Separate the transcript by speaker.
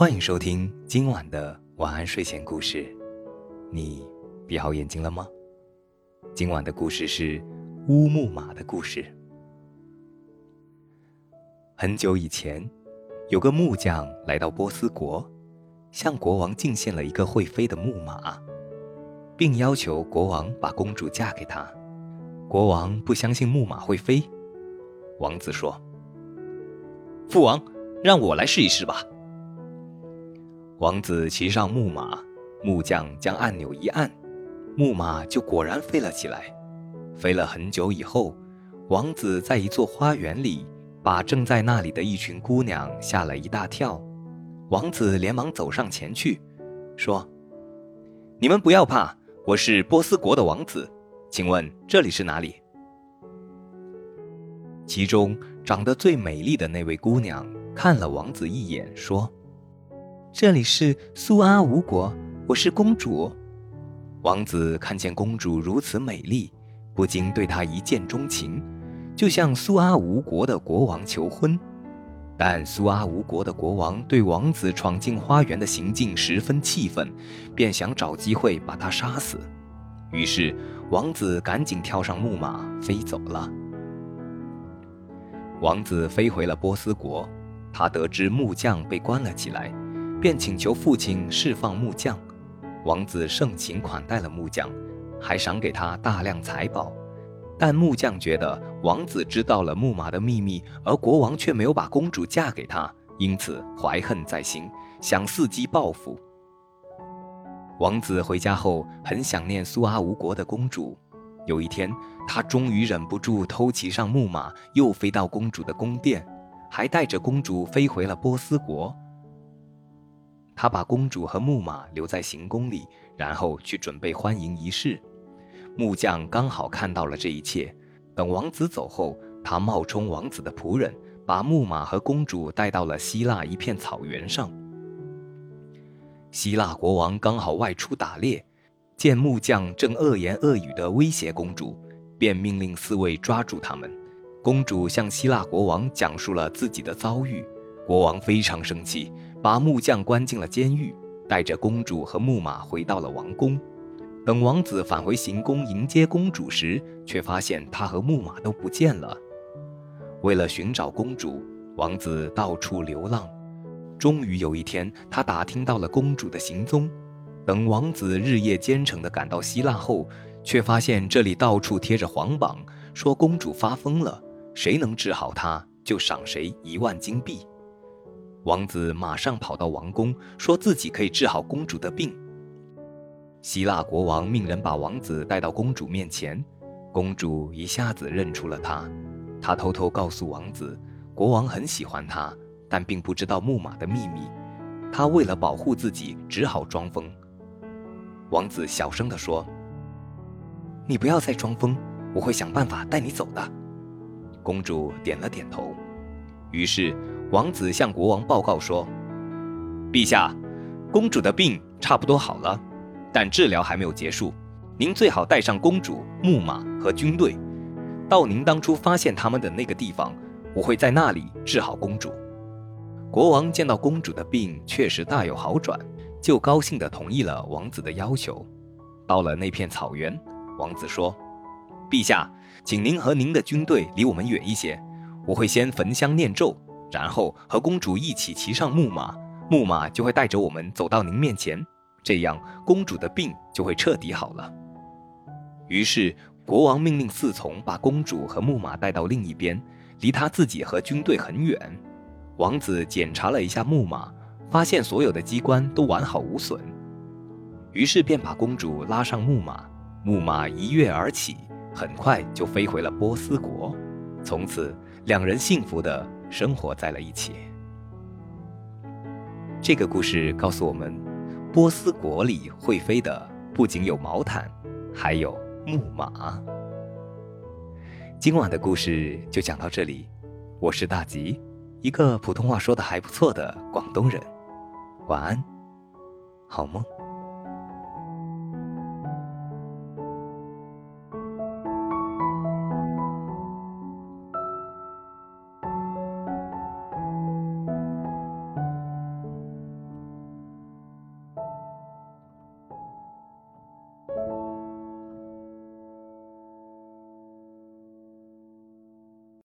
Speaker 1: 欢迎收听今晚的晚安睡前故事。你闭好眼睛了吗？今晚的故事是乌木马的故事。很久以前，有个木匠来到波斯国，向国王进献了一个会飞的木马，并要求国王把公主嫁给他。国王不相信木马会飞，王子说：“父王，让我来试一试吧。”王子骑上木马，木匠将按钮一按，木马就果然飞了起来。飞了很久以后，王子在一座花园里，把正在那里的一群姑娘吓了一大跳。王子连忙走上前去，说：“你们不要怕，我是波斯国的王子。”请问这里是哪里？其中长得最美丽的那位姑娘看了王子一眼，说：“
Speaker 2: 这里是苏阿吴国，我是公主。”
Speaker 1: 王子看见公主如此美丽，不禁对她一见钟情，就向苏阿吴国的国王求婚。但苏阿吴国的国王对王子闯进花园的行径十分气愤，便想找机会把他杀死。于是。王子赶紧跳上木马飞走了。王子飞回了波斯国，他得知木匠被关了起来，便请求父亲释放木匠。王子盛情款待了木匠，还赏给他大量财宝。但木匠觉得王子知道了木马的秘密，而国王却没有把公主嫁给他，因此怀恨在心，想伺机报复。王子回家后很想念苏阿吴国的公主。有一天，他终于忍不住偷骑上木马，又飞到公主的宫殿，还带着公主飞回了波斯国。他把公主和木马留在行宫里，然后去准备欢迎仪式。木匠刚好看到了这一切。等王子走后，他冒充王子的仆人，把木马和公主带到了希腊一片草原上。希腊国王刚好外出打猎，见木匠正恶言恶语地威胁公主，便命令侍卫抓住他们。公主向希腊国王讲述了自己的遭遇，国王非常生气，把木匠关进了监狱，带着公主和木马回到了王宫。等王子返回行宫迎接公主时，却发现她和木马都不见了。为了寻找公主，王子到处流浪。终于有一天，他打听到了公主的行踪。等王子日夜兼程地赶到希腊后，却发现这里到处贴着黄榜，说公主发疯了，谁能治好她，就赏谁一万金币。王子马上跑到王宫，说自己可以治好公主的病。希腊国王命人把王子带到公主面前，公主一下子认出了他。他偷偷告诉王子，国王很喜欢他。但并不知道木马的秘密，他为了保护自己，只好装疯。王子小声地说：“你不要再装疯，我会想办法带你走的。”公主点了点头。于是，王子向国王报告说：“陛下，公主的病差不多好了，但治疗还没有结束。您最好带上公主、木马和军队，到您当初发现他们的那个地方，我会在那里治好公主。”国王见到公主的病确实大有好转，就高兴地同意了王子的要求。到了那片草原，王子说：“陛下，请您和您的军队离我们远一些，我会先焚香念咒，然后和公主一起骑上木马，木马就会带着我们走到您面前，这样公主的病就会彻底好了。”于是，国王命令侍从把公主和木马带到另一边，离他自己和军队很远。王子检查了一下木马，发现所有的机关都完好无损，于是便把公主拉上木马，木马一跃而起，很快就飞回了波斯国。从此，两人幸福的生活在了一起。这个故事告诉我们，波斯国里会飞的不仅有毛毯，还有木马。今晚的故事就讲到这里，我是大吉。一个普通话说的还不错的广东人，晚安，好梦。